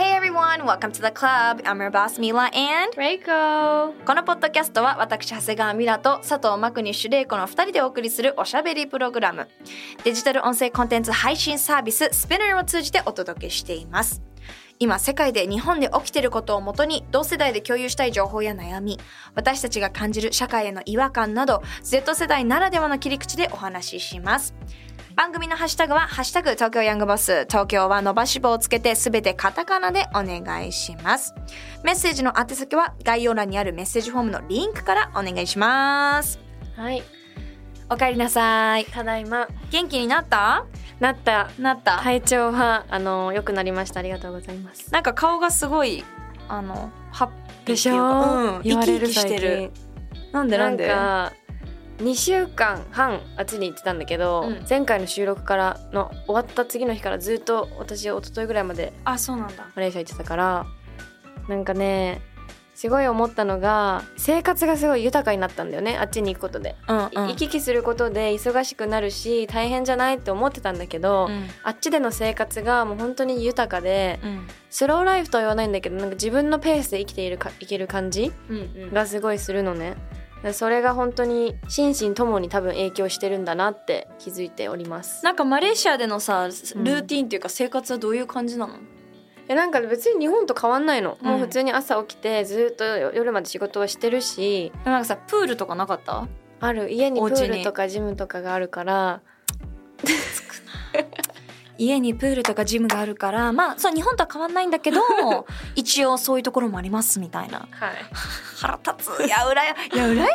Hey everyone, welcome to the club. I'm your boss Mila and Reiko. このポッドキャストは私長谷川ミラと佐藤マクニッシュレイコの2人でお送りするおしゃべりプログラム。デジタル音声コンテンツ配信サービス Spinner を通じてお届けしています。今世界で日本で起きていることをもとに同世代で共有したい情報や悩み私たちが感じる社会への違和感など Z 世代ならではの切り口でお話しします番組のハッシュタグは「ハッシュタグ東京ヤングボス」東京は伸ばし棒をつけてすべてカタカナでお願いします。メッセージの宛先は概要欄にあるメッセージフォームのリンクからお願いします。はい。おかえりなさい。ただいま。元気になった？なった。なった、体調はあの良くなりました。ありがとうございます。なんか顔がすごいあのハッピーっていうかうん、言われる生き生きしてる。なんでななんんでか2週間半あっちに行ってたんだけど、うん。前回の収録からの終わった次の日からずっと私一昨日ぐらいまであそうなんだ。マレーシア行ってたからなんかねすごい思ったのが生活がすごい豊かになったんだよねあっちに行くことで、うん行き来することで忙しくなるし大変じゃないって思ってたんだけど、うん。あっちでの生活がもう本当に豊かでうん。スローライフとは言わないんだけどなんか自分のペースで生きているかいける感じうんうん。がすごいするのね。でそれが本当に心身ともに多分影響してるんだなって気づいております。なんかマレーシアでのさルーティンっていうか生活はどういう感じなの、えなんか別に日本と変わんないの、うん。もう普通に朝起きてずっと夜まで仕事をしてるし。なんかさプールとかなかった？ある。家にプールとかジムとかがあるから 家にプールとかジムがあるからまあそう日本とは変わんないんだけど 一応そういうところもありますみたいな。はい。腹立つ。いやうらやいや羨まし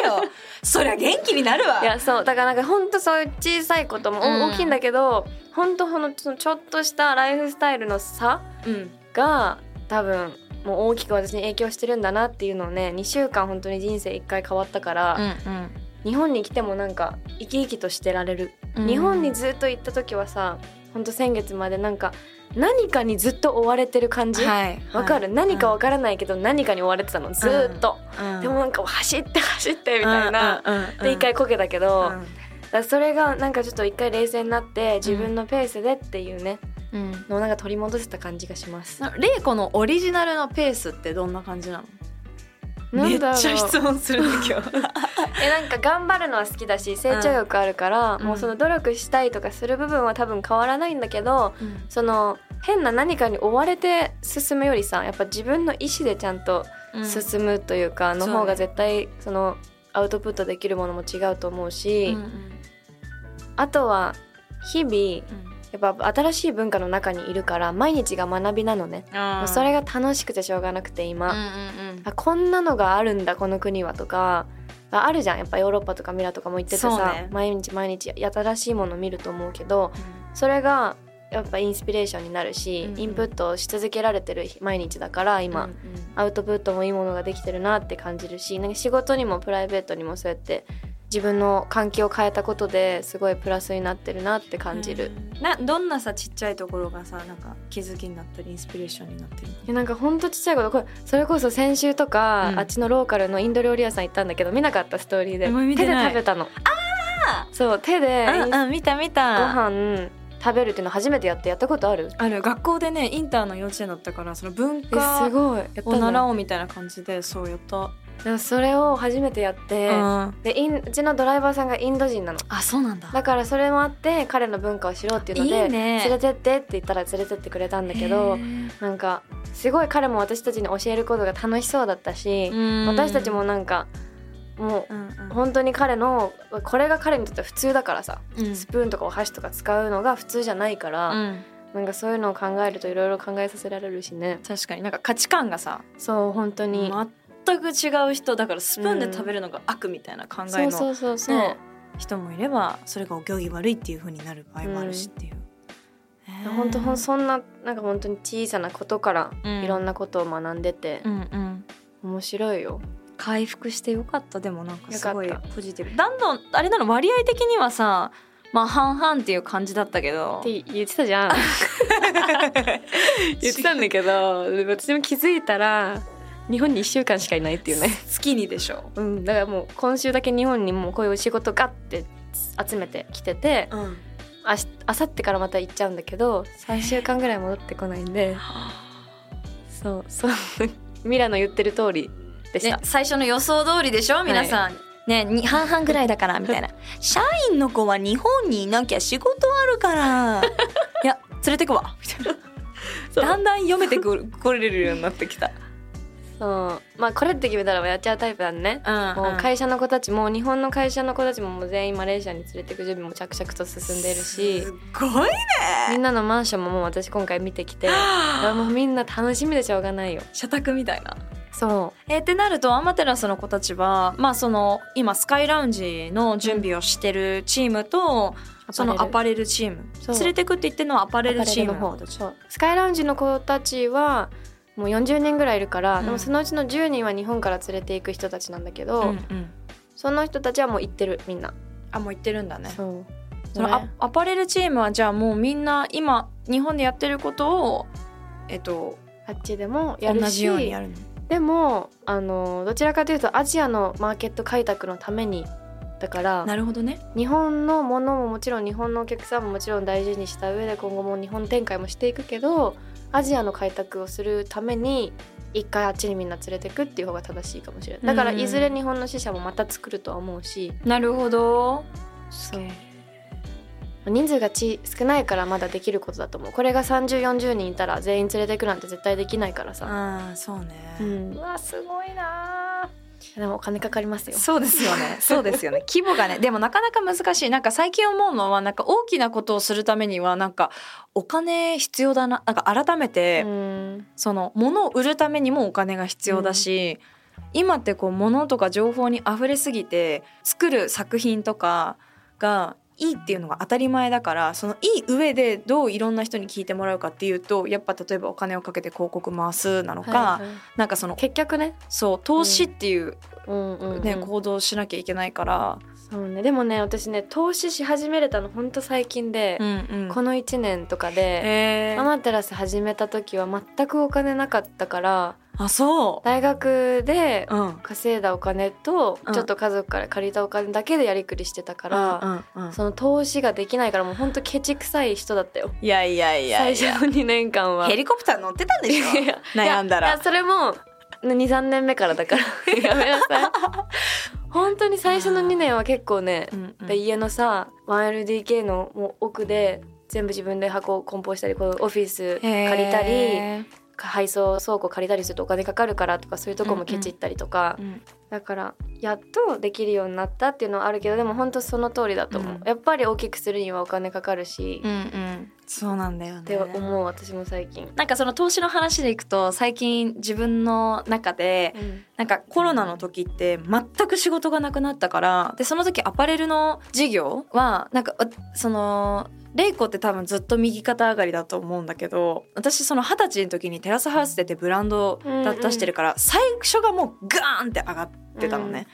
いよ。そりゃ元気になるわ。いやそう。だからなんかほんとそういう小さいこともうん。大きいんだけど、ほんとほのちょっとしたライフスタイルの差うん。が多分もう大きく私に影響してるんだなっていうのをね2週間本当に人生1回変わったから、うん。日本に来てもなんか生き生きとしてられる、うん。日本にずっと行った時はさほんと先月までなんか何かにずっと追われてる感じ？わ、はい。かる、何かわからないけど何かに追われてたの？ずーっと、うん。でもなんか走って走ってみたいな、うんで一回こけたけど、うん。それがなんかちょっと一回冷静になって自分のペースでっていうね、うん。のをなんか取り戻せた感じがします。なレイコのオリジナルのペースってどんな感じなの？めっちゃ質問するんだけどえなんか頑張るのは好きだし成長欲あるから、うん。もうその努力したいとかする部分は多分変わらないんだけどその変な何かに追われて進むよりさやっぱ自分の意思でちゃんと進むというか、の方が絶対そのアウトプットできるものも違うと思うし、あとは日々やっぱ新しい文化の中にいるから毎日が学びなのね、もうそれが楽しくてしょうがなくて今、あこんなのがあるんだこの国はとかああるじゃん。やっぱヨーロッパとかミラとかも行っててさ、ね。毎日毎日新しいもの見ると思うけどそれがやっぱインスピレーションになるし、うんうん。インプットをし続けられてる毎日だから今、アウトプットもいいものができてるなって感じるしなんか仕事にもプライベートにもそうやって自分の環境を変えたことですごいプラスになってるなって感じる。などんなさちっちゃいところがさなんか気づきになったりインスピレーションになってるいやなんかほんとちっちゃいことこれそれこそ先週とか、うん。あっちのローカルのインド料理屋さん行ったんだけど見なかったストーリーで。手で食べたの。そう手でうんうん見た見ごた飯食べるっていうの初めてやってやったことある？ある。学校でねインターの幼稚園だったからその文化を習のおうみたいな感じでそうやった、でもそれを初めてやって、うん。でインうちのドライバーさんがインド人なの。あそうなんだ。だからそれもあって彼の文化を知ろうっていうので連れてってって言ったら連れてってくれたんだけどなんかすごい彼も私たちに教えることが楽しそうだったし、私たちもなんかもうんう本当に彼のこれが彼にとっては普通だからさうん。スプーンとかお箸とか使うのが普通じゃないから、うん。なんかそういうのを考えるといろいろ考えさせられるしね。確かに。なんか価値観がさそう本当に、全く違う人だからスプーンで食べるのが悪みたいな考えの、人もいればそれがお行儀悪いっていう風になる場合もあるしっていう、本当ほんそんななんか本当に小さなことからうん。いろんなことを学んでて、うんうん。面白いよ。回復してよかった。でもなんかすごいポジティブ。だんだんあれなの割合的にはさまあ半々っていう感じだったけど。って言ってたじゃん。言ってたんだけど私も気づいたら日本に1週間しかいないっていうね。月にでしょ。うんだからもう今週だけ日本にもうこういう仕事ガッて集めてきててうん。あしあさってからまた行っちゃうんだけど3週間ぐらい戻ってこないんで。そうそう。ミラの言ってる通りでした、ね、最初の予想通りでしょ？皆さん、ねに半々ぐらいだからみたいな。社員の子は日本にいなきゃ仕事あるから。いや連れてくわ。みたいなだんだん読めてくる来れるようになってきた、そうまあこれって決めたらやっちゃうタイプなんね。うんもう会社の子たちも日本の会社の子たちももう全員マレーシアに連れてく準備も着々と進んでいるし。すごいみんなのマンションももう私今回見てきて もうみんな楽しみでしょうがないよ。社宅みたいな。そえーってなるとアマテラスの子たちはまあその今スカイラウンジの準備をしてるチームと、そのアパレル。チーム。連れてくって言ってるのはアパレルチーム。の方スカイラウンジの子たちはもう40人ぐらいいるから、うん。でもそのうちの10人は日本から連れていく人たちなんだけど、うんうん。その人たちはもう行ってるみんな、あもう行ってるんだね。そう。そのアアパレルチームはじゃあもうみんな今日本でやってることをえっとあっちでもやるし同じようにやるの？でもあのどちらかというとアジアのマーケット開拓のためにだからなるほどね。日本のものももちろん日本のお客さんももちろん大事にした上で今後も日本展開もしていくけどアジアの開拓をするために一回あっちにみんな連れてくっていう方が正しいかもしれない。だからうんいずれ日本の支社もまた作るとは思うし。なるほど。そう。人数がち少ないからまだできることだと思う。これが3040人いたら全員連れてくなんて絶対できないからさ、ああそうね。うん、わすごいなでもお金かかりますよ。そうですよね。そうですよね。規模がねでもなかなか難しい。なんか最近思うのはなんか大きなことをするためにはなんかお金必要だななんか改めて、うん。その物を売るためにもお金が必要だし、今ってこう物とか情報に溢れすぎて作る作品とかがいいっていうのが当たり前だからそのいい上でどういろんな人に聞いてもらうかっていうとやっぱ例えばお金をかけて広告回すなのか、はいはい。なんかその結局ね、そう投資っていう、うん。ね行動をしなきゃいけないから、そうね。でもね私ね投資し始めれたのほんと最近で、んうん。この1年とかで、えアマテラス始めた時は全くお金なかったからあそ大学で稼いだお金と、うん。ちょっと家族から借りたお金だけでやりくりしてたから、うんうんうん。その投資ができないからもうほんとケチくさい人だったよ。いやいやいやいや。最初の2年間は。ヘリコプター乗ってたんでしょ？悩んだら。いやいやそれも23年目からだから。やめなさい。本当に最初の2年は結構ね、うんうん。で家のさ 1LDK のもう奥で全部自分で箱を梱包したりこうオフィス借りたり配送倉庫借りたりするとお金かかるからとかそういうとこもケチったりとか、うんだからやっとできるようになったっていうのはあるけどでも本当その通りだと思う、うん。やっぱり大きくするにはお金かかるし、うんうんそうなんだよねって思う私も最近。なんかその投資の話でいくと最近自分の中でなんかコロナの時って全く仕事がなくなったからでその時アパレルの事業はなんかあそのレイコって多分ずっと右肩上がりだと思うんだけど私その二十歳の時にテラスハウス出てブランドだ出してるから最初がもうガーンって上がってたのね。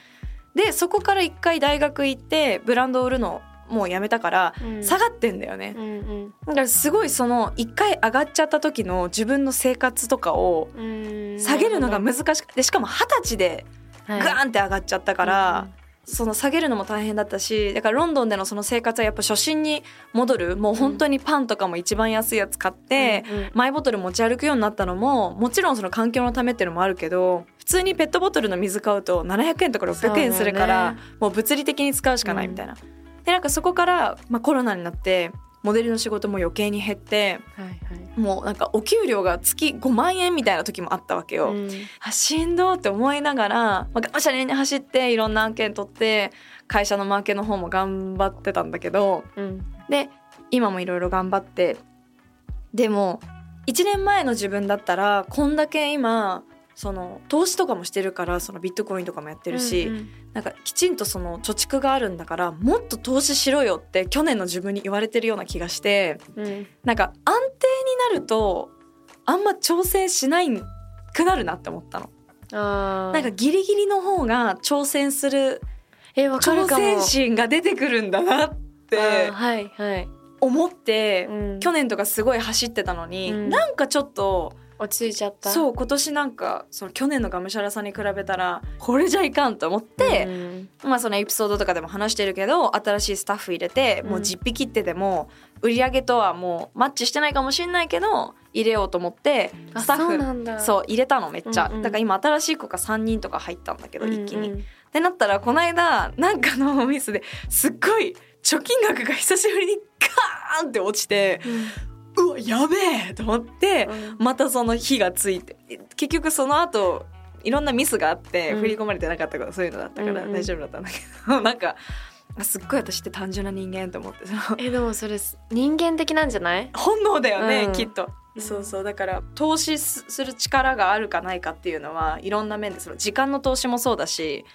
でそこから一回大学行ってブランド売るのもうやめたからうん。下がってんだよね。うんだからすごいその一回上がっちゃった時の自分の生活とかをうん。下げるのが難しくてしかも二十歳でガーンって上がっちゃったから、その下げるのも大変だったしだからロンドンでのその生活はやっぱ初心に戻るもう本当にパンとかも一番安いやつ買って、うんうん。マイボトル持ち歩くようになったのももちろんその環境のためっていうのもあるけど普通にペットボトルの水買うと700円とか600円するから、ね。もう物理的に使うしかないみたいな。でなんかそこから、まあ、コロナになってモデルの仕事も余計に減ってはいはい。もうなんかお給料が月5万円みたいな時もあったわけよ。うん。あしんどって思いながら、まあ、がむしに走っていろんな案件取って会社のマーケの方も頑張ってたんだけどうん。で今もいろいろ頑張ってでも1年前の自分だったらこんだけ今その投資とかもしてるからそのビットコインとかもやってるし、うんうん。なんかきちんとその貯蓄があるんだからもっと投資しろよって去年の自分に言われてるような気がしてうん。なんか安定になるとあんま挑戦しないくなるなって思ったの。なんかギリギリの方が挑戦するえわかる挑かも。戦心が出てくるんだなってはいはい、思って、うん。去年とかすごい走ってたのに、うん。なんかちょっと落ち着いちゃった？うそう今年なんかその去年のがむしゃらさに比べたらこれじゃいかんと思って、ん。まあそのエピソードとかでも話してるけど新しいスタッフ入れてもう実費切ってても売り上げとはもうマッチしてないかもしれないけど入れようと思ってあスタッフそうなんだ。そう入れたのめっちゃ、うんうんだから今新しい子が3人とか入ったんだけど一気に。うんうん。ってなったらこの間なんかのミスですっごい貯金額が久しぶりにカーンって落ちてうわやべえと思ってうん。またその火がついて結局その後いろんなミスがあってうん。振り込まれてなかったことそういうのだったからうんうん。大丈夫だったんだけど、なんかあすっごい私って単純な人間と思ってその。えでもそれ人間的なんじゃない？本能だよね、うん。きっと。そうそうだから投資すする力があるかないかっていうのはいろんな面でその時間の投資もそうだし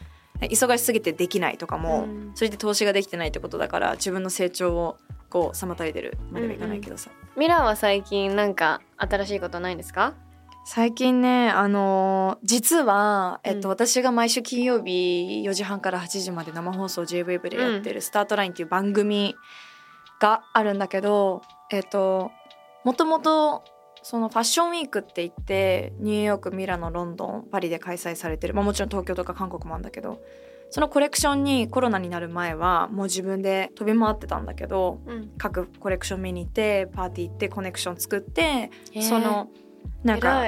忙しすぎてできないとかも、うん。それで投資ができてないってことだから自分の成長をこう妨げてるまではいかないけどさ、ミラーは最近なんか新しいことないんですか？最近ねあのー実は、えっとうん。私が毎週金曜日4時半から8時まで生放送 JWAVE でやってる「スタートライン」っていう番組があるんだけどえっともともとそのファッションウィークって言ってニューヨークミラノロンドンパリで開催されてる、まあ、もちろん東京とか韓国もあるんだけどそのコレクションにコロナになる前はもう自分で飛び回ってたんだけどうん。各コレクション見に行ってパーティー行ってコネクション作ってそのなんか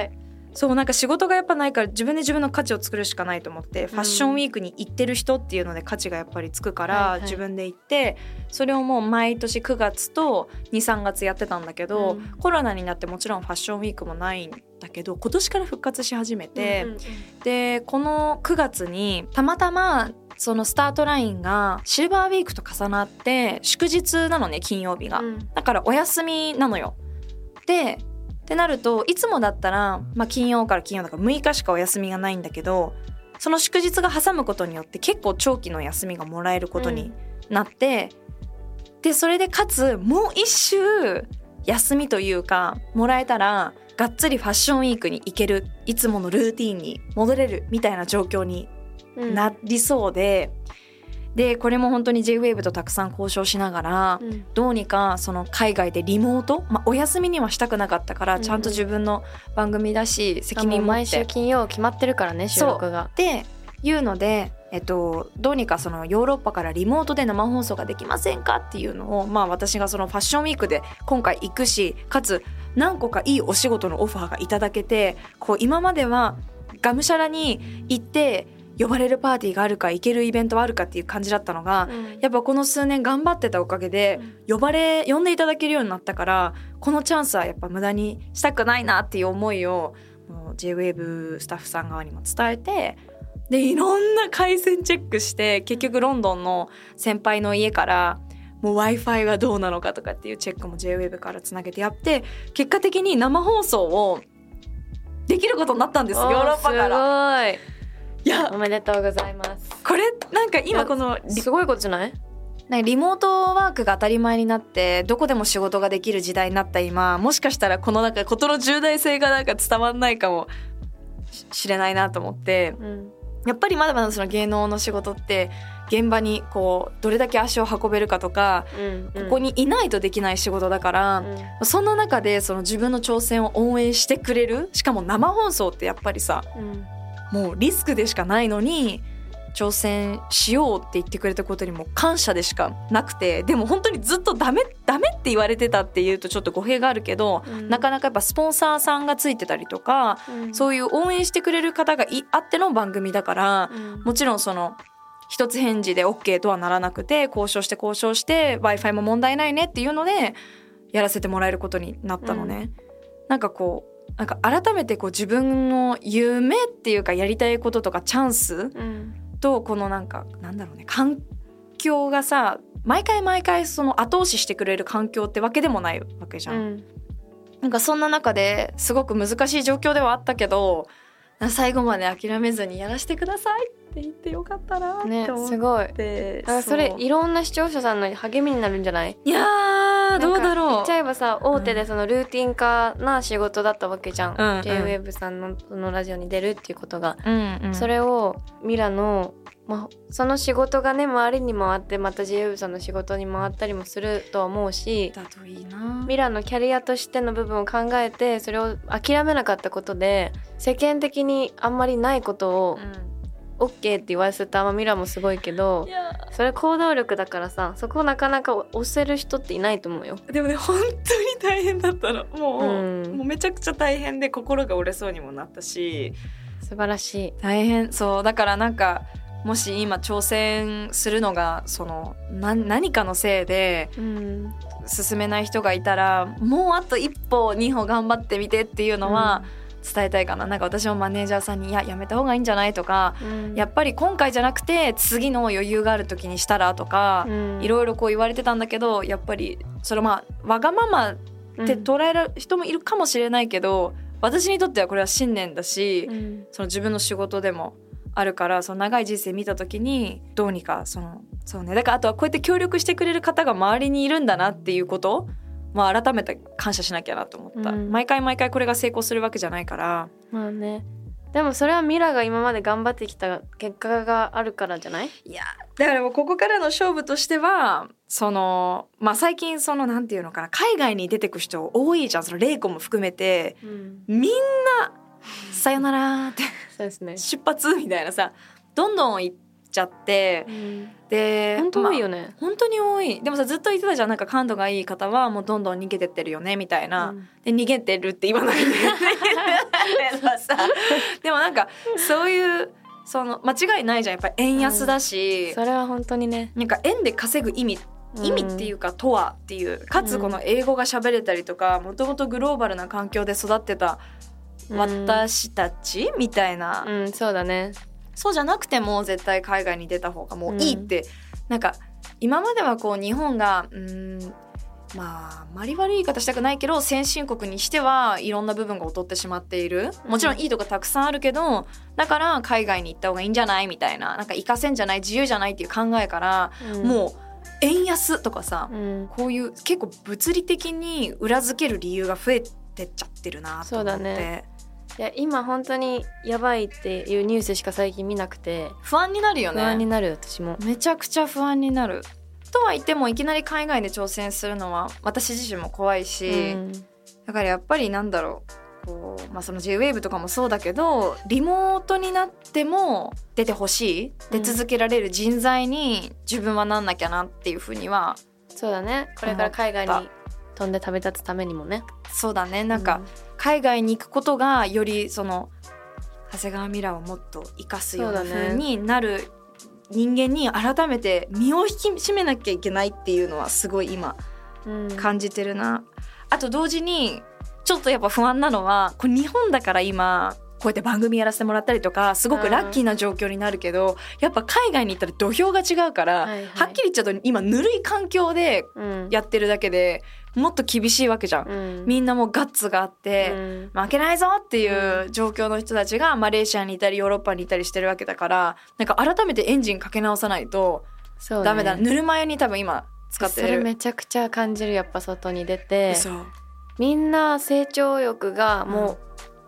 そうなんか仕事がやっぱないから自分で自分の価値を作るしかないと思って、ファッションウィークに行ってる人っていうので価値がやっぱりつくから、はいはい。自分で行ってそれをもう毎年9月と23月やってたんだけど、うん。コロナになってもちろんファッションウィークもないんだけど今年から復活し始めて、うんうんでこの9月にたまたまそのスタートラインがシルバーウィークと重なって祝日なのね金曜日が。うん。だからお休みなのよ。でってなるといつもだったら、まあ、金曜から金曜だから6日しかお休みがないんだけどその祝日が挟むことによって結構長期の休みがもらえることになって、でそれでかつもう一周休みというかもらえたらがっつりファッションウィークに行けるいつものルーティンに戻れるみたいな状況にうん。なりそうで、でこれも本当に JWAVE とたくさん交渉しながら、うん。どうにかその海外でリモート、まあ、お休みにはしたくなかったからうん。ちゃんと自分の番組だし責任持って。週金曜決まってるからね収録が。っていうので、えっと、どうにかそのヨーロッパからリモートで生放送ができませんかっていうのを、まあ、私がそのファッションウィークで今回行くしかつ何個かいいお仕事のオファーがいただけてこう今まではがむしゃらに行って呼ばれるパーティーがあるか行けるイベントはあるかっていう感じだったのが、うん。やっぱこの数年頑張ってたおかげで、呼ばれ呼んでいただけるようになったからこのチャンスはやっぱ無駄にしたくないなっていう思いを JWAVE スタッフさん側にも伝えてでいろんな回線チェックして結局ロンドンの先輩の家からもう w i f i がどうなのかとかっていうチェックも JWAVE からつなげてやって結果的に生放送をできることになったんですヨーロッパから。らいやおめでとうございます。これなんか今このリすごいことじゃない？なんかリモートワークが当たり前になってどこでも仕事ができる時代になった今もしかしたらこのなんか事の重大性がなんか伝わんないかもししれないなと思ってうん。やっぱりまだまだその芸能の仕事って現場にこうどれだけ足を運べるかとかうん。ここにいないとできない仕事だから、うん。そんな中でその自分の挑戦を応援してくれるしかも生放送ってやっぱりさうんもうリスクでしかないのに挑戦しようって言ってくれたことにも感謝でしかなくてでも本当にずっとダメダメって言われてたっていうとちょっと語弊があるけど、うん。なかなかやっぱスポンサーさんがついてたりとか、うん。そういう応援してくれる方がいあっての番組だから、うん。もちろんその一つ返事で OK とはならなくて交渉して交渉して w i f i も問題ないねっていうのでやらせてもらえることになったのね。なんかこうなんか改めてこう自分の夢っていうかやりたいこととかチャンスうんとこのなんかなんだろうね環境がさ毎回毎回その後押ししてくれる環境ってわけでもないわけじゃん。うんなんかそんな中ですごく難しい状況ではあったけど最後まで諦めずにやらせてくださいって言ってよかったなってね思っすごい。て、だからそれう。いろんな視聴者さんの励みになるんじゃない？いやどうだろう。言っちゃえばさ大手でそのルーティン化な仕事だったわけじゃん、うんうん。JWAVE さんのそのラジオに出るっていうことが、うんうん。それをミラの、まあ、その仕事がね周りに回ってまた JWAVE さんの仕事に回ったりもするとは思うしだといいな。ミラのキャリアとしての部分を考えてそれを諦めなかったことで世間的にあんまりないことを OK って言わせたまあミラもすごいけどそれ行動力だからさそこをなかなか押せる人っていないと思うよ。でもね本当に大変だったの。もう,、うん。もうめちゃくちゃ大変で心が折れそうにもなったし。素晴らしい。大変。そう。だからなんかもし今挑戦するのがそのな何かのせいでうん、進めない人がいたらもうあと一歩二歩頑張ってみてっていうのは伝えたいかな、なんか私もマネージャーさんに「いややめた方がいいんじゃない?」とか、うん。やっぱり今回じゃなくて次の余裕がある時にしたらとか、うん。いろいろこう言われてたんだけどやっぱりそれまあわがままって捉える人もいるかもしれないけど、私にとってはこれは信念だし、うん。その自分の仕事でもあるからその長い人生見た時にどうにかそのそうね。だからあとはこうやって協力してくれる方が周りにいるんだなっていうことまあ改めて感謝しなきゃなと思った、うん。毎回毎回これが成功するわけじゃないから。まあね。でもそれはミラが今まで頑張ってきた結果があるからじゃない？いやだからもうここからの勝負としてはそのまあ最近そのなんていうのかな海外に出てく人多いじゃん。そのレイコも含めて。うん。みんな「さよなら」って。そうですね。出発みたいなさ。どんどん行っちゃってうん。で本当多いよね、ね。本当に多い。でもさずっと言ってたじゃん。なんか感度がいい方はもうどんどん逃げてってるよねみたいな、うん。で逃げてるって言わないでさ。でもなんかそういうその間違いないじゃん。やっぱり円安だし、それは本当にね。なんか円で稼ぐ意味意味っていうかとはっていう。かつこの英語が喋れたりとかもともとグローバルな環境で育ってたうん。私たちみたいな、うん、うんそうだね。そうじゃなくても絶対海外に出た方がもういいって、なんか今まではこう日本がうーんまああまり悪い言い方したくないけど先進国にしてはいろんな部分が劣ってしまっている。もちろんいいとこたくさんあるけどだから海外に行った方がいいんじゃない？みたいな。なんか行かせんじゃない？自由じゃないっていう考えから、うん。もう円安とかさ、うん、こういう結構物理的に裏付ける理由が増えてっちゃってるなと思って。そうだねいや今本当にやばいっていうニュースしか最近見なくて。不安になるよね。不安になる私も。めちゃくちゃ不安になる。とは言ってもいきなり海外で挑戦するのは私自身も怖いし、うん。だからやっぱりなんだろう。こう、まあ、その JWAVE とかもそうだけどリモートになっても出てほしい。出続けられる人材に自分はなんなきゃなっていうふうにはそうだね。これから海外に飛んで旅立つためにもね。そうだね。なんか海外に行くことがよりその長谷川ミラーをもっと生かすような風になる人間に改めて身を引き締めなきゃいけないっていうのはすごい今うん、感じてるな。あと同時にちょっとやっぱ不安なのはこれ日本だから今こうやって番組やらせてもらったりとかすごくラッキーな状況になるけど、やっぱ海外に行ったら土俵が違うから、はいはい。はっきり言っちゃうと今ぬるい環境でうん。やってるだけでもっと厳しいわけじゃん。うん。みんなもうガッツがあって、うん。負けないぞっていう状況の人たちがマレーシアにいたりヨーロッパにいたりしてるわけだからなんか改めてエンジンかけ直さないとダメだ、ぬるま湯に多分今使ってる。それめちゃくちゃ感じる。やっぱ外に出て。嘘みんな成長欲がもう、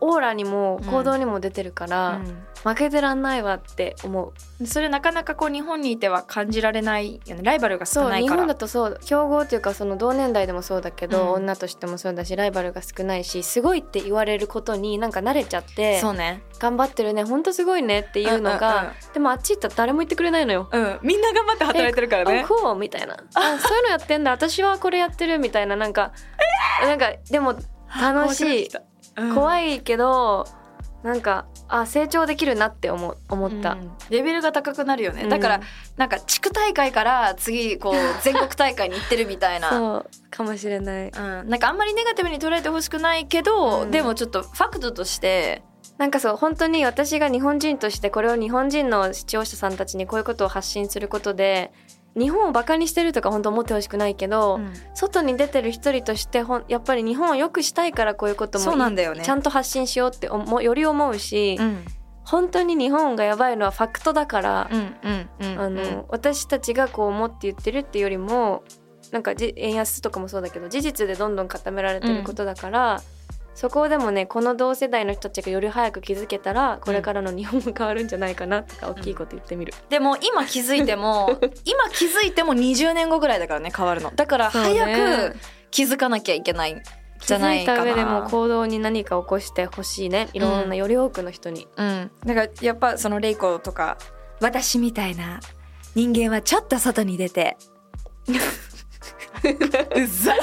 オーラにも行動にも出てるから、うん。負けてらんないわって思う。それなかなかこう日本にいては感じられないよね。ライバルが少そう日ないから。本だとそう競合っていうかその同年代でもそうだけど、うん。女としてもそうだしライバルが少ないしすごいって言われることになんか慣れちゃってそうね。頑張ってるねほんとすごいねっていうのが、でもあっち行ったら誰も言ってくれないのよ。うん、うんみんな頑張って働いてるからね。あこうみたいな。あ。そういうのやってんだ。私はこれやってるみたいななんか、なんかでも楽しい怖いいけどなんかあ成長できるなって思う思った、レベルが高くなるよね、うん。だからなんか地区大会から次こう 全国大会に行ってるみたいな。そうかもしれない。うん、なんかあんまりネガティブに捉えてほしくないけど、うん。でもちょっとファクトとしてなんかそう本当に私が日本人としてこれを日本人の視聴者さんたちにこういうことを発信することで日本をバカにしてるとか本当思ってほしくないけど、うん。外に出てる一人としてほんやっぱり日本を良くしたいからこういうこともそうなんだよね。ちゃんと発信しようって思うより思うし、うん。本当に日本がやばいのはファクトだから、私たちがこう思って言ってるっていうよりもなんかじ円安とかもそうだけど事実でどんどん固められてることだから、そこでもねこの同世代の人たちがより早く気づけたらこれからの日本も変わるんじゃないかなとか大きいこと言ってみる。でも今気づいても 今気づいても20年後ぐらいだからね変わるの。だから早く気づかなきゃいけないんじゃないかな。気づいた上でも行動に何か起こしてほしいね。いろんなより多くの人に。うん。だからやっぱそのレイコとか私みたいな人間はちょっと外に出て うざ。で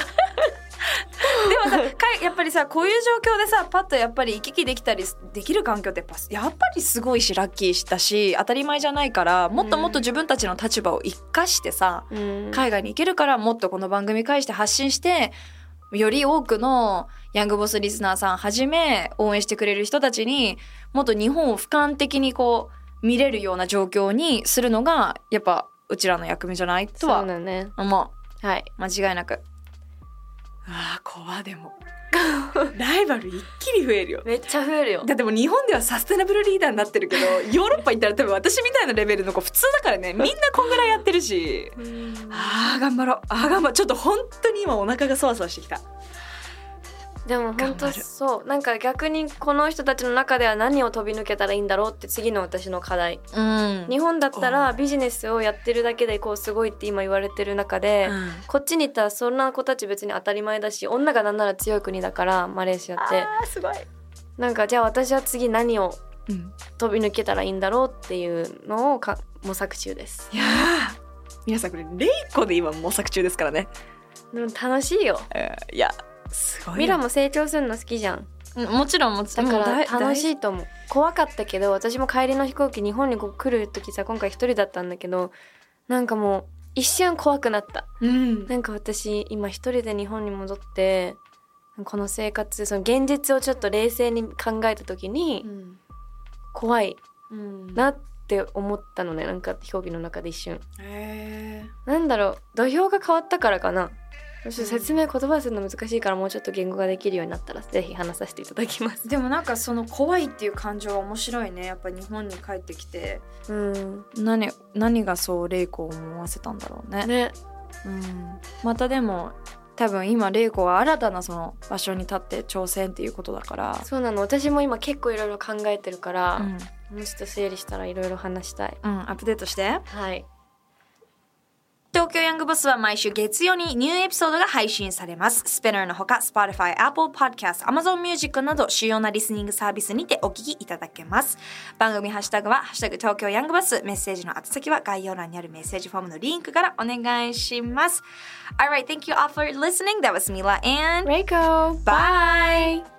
もさかいやっぱりさこういう状況でさパッとやっぱり行き来できたりできる環境ってやっぱやっぱりすごいしラッキーだし当たり前じゃないからもっともっと自分たちの立場を生かしてさ、うん海外に行けるからもっとこの番組介して発信してより多くのヤングボスリスナーさんはじめ応援してくれる人たちにもっと日本を俯瞰的にこう見れるような状況にするのがやっぱうちらの役目じゃない？とそうはだね。思はい。う間違いなく。あー怖でも。ライバル一気に増えるよ。めっちゃ増えるよ。だってもう日本ではサステナブルリーダーになってるけど ヨーロッパ行ったら多分私みたいなレベルの子普通だからね。みんなこんぐらいやってるし。あー頑張ろう。あー頑張ろう。ちょっと本当に今お腹がそわそわしてきたでも本当そう。なんか逆にこの人たちの中では何を飛び抜けたらいいんだろうって次の私の課題。うん。日本だったおらビジネスをやってるだけでこうすごいって今言われてる中で、こっちに行ったらそんな子たち別に当たり前だし女がなんなら強い国だからマレーシアって。あーすごい、なんかじゃあ私は次何をうん、飛び抜けたらいいんだろうっていうのをか模索中です。いやー。皆さんこれレイコで今模索中ですからね、でも楽しいよ。えーいやすごいミラも成長するの好きじゃん。うんもちろんもちろん。だから楽しい。と思う。怖かったけど私も帰りの飛行機日本にこう来る時さ今回一人だったんだけどなんかもう一瞬怖くなった。うん。なんか私今一人で日本に戻ってこの生活その現実をちょっと冷静に考えた時に怖いうん。なって思ったのねなんか飛行機の中で一瞬。へなんだろう土俵が変わったからかな説明言葉するの難しいからもうちょっと言語ができるようになったらぜひ話させていただきます。ー でもなんかその怖いっていう感情は面白いね。やっぱ日本に帰ってきて。うん。何何がそうレイコを思わせたんだろうね。ね。うん、またでも多分今玲子は新たなその場所に立って挑戦っていうことだから、そうなの。私も今結構いろいろ考えてるから、うん。もうちょっと整理したらいろいろ話したい。うん、アップデートして。はい東京ヤングボスは毎週月曜にニューエピソードが配信されます。スペナーのほか Spotify、Apple Podcast、Amazon Music など主要なリスニングサービスにてお聞きいただけます。番組ハッシュタグはハッシュタグ東京ヤングボス。メッセージの宛先は概要欄にあるメッセージフォームのリンクからお願いします。Alright, thank you all for listening. That was Mila and レイコ bye!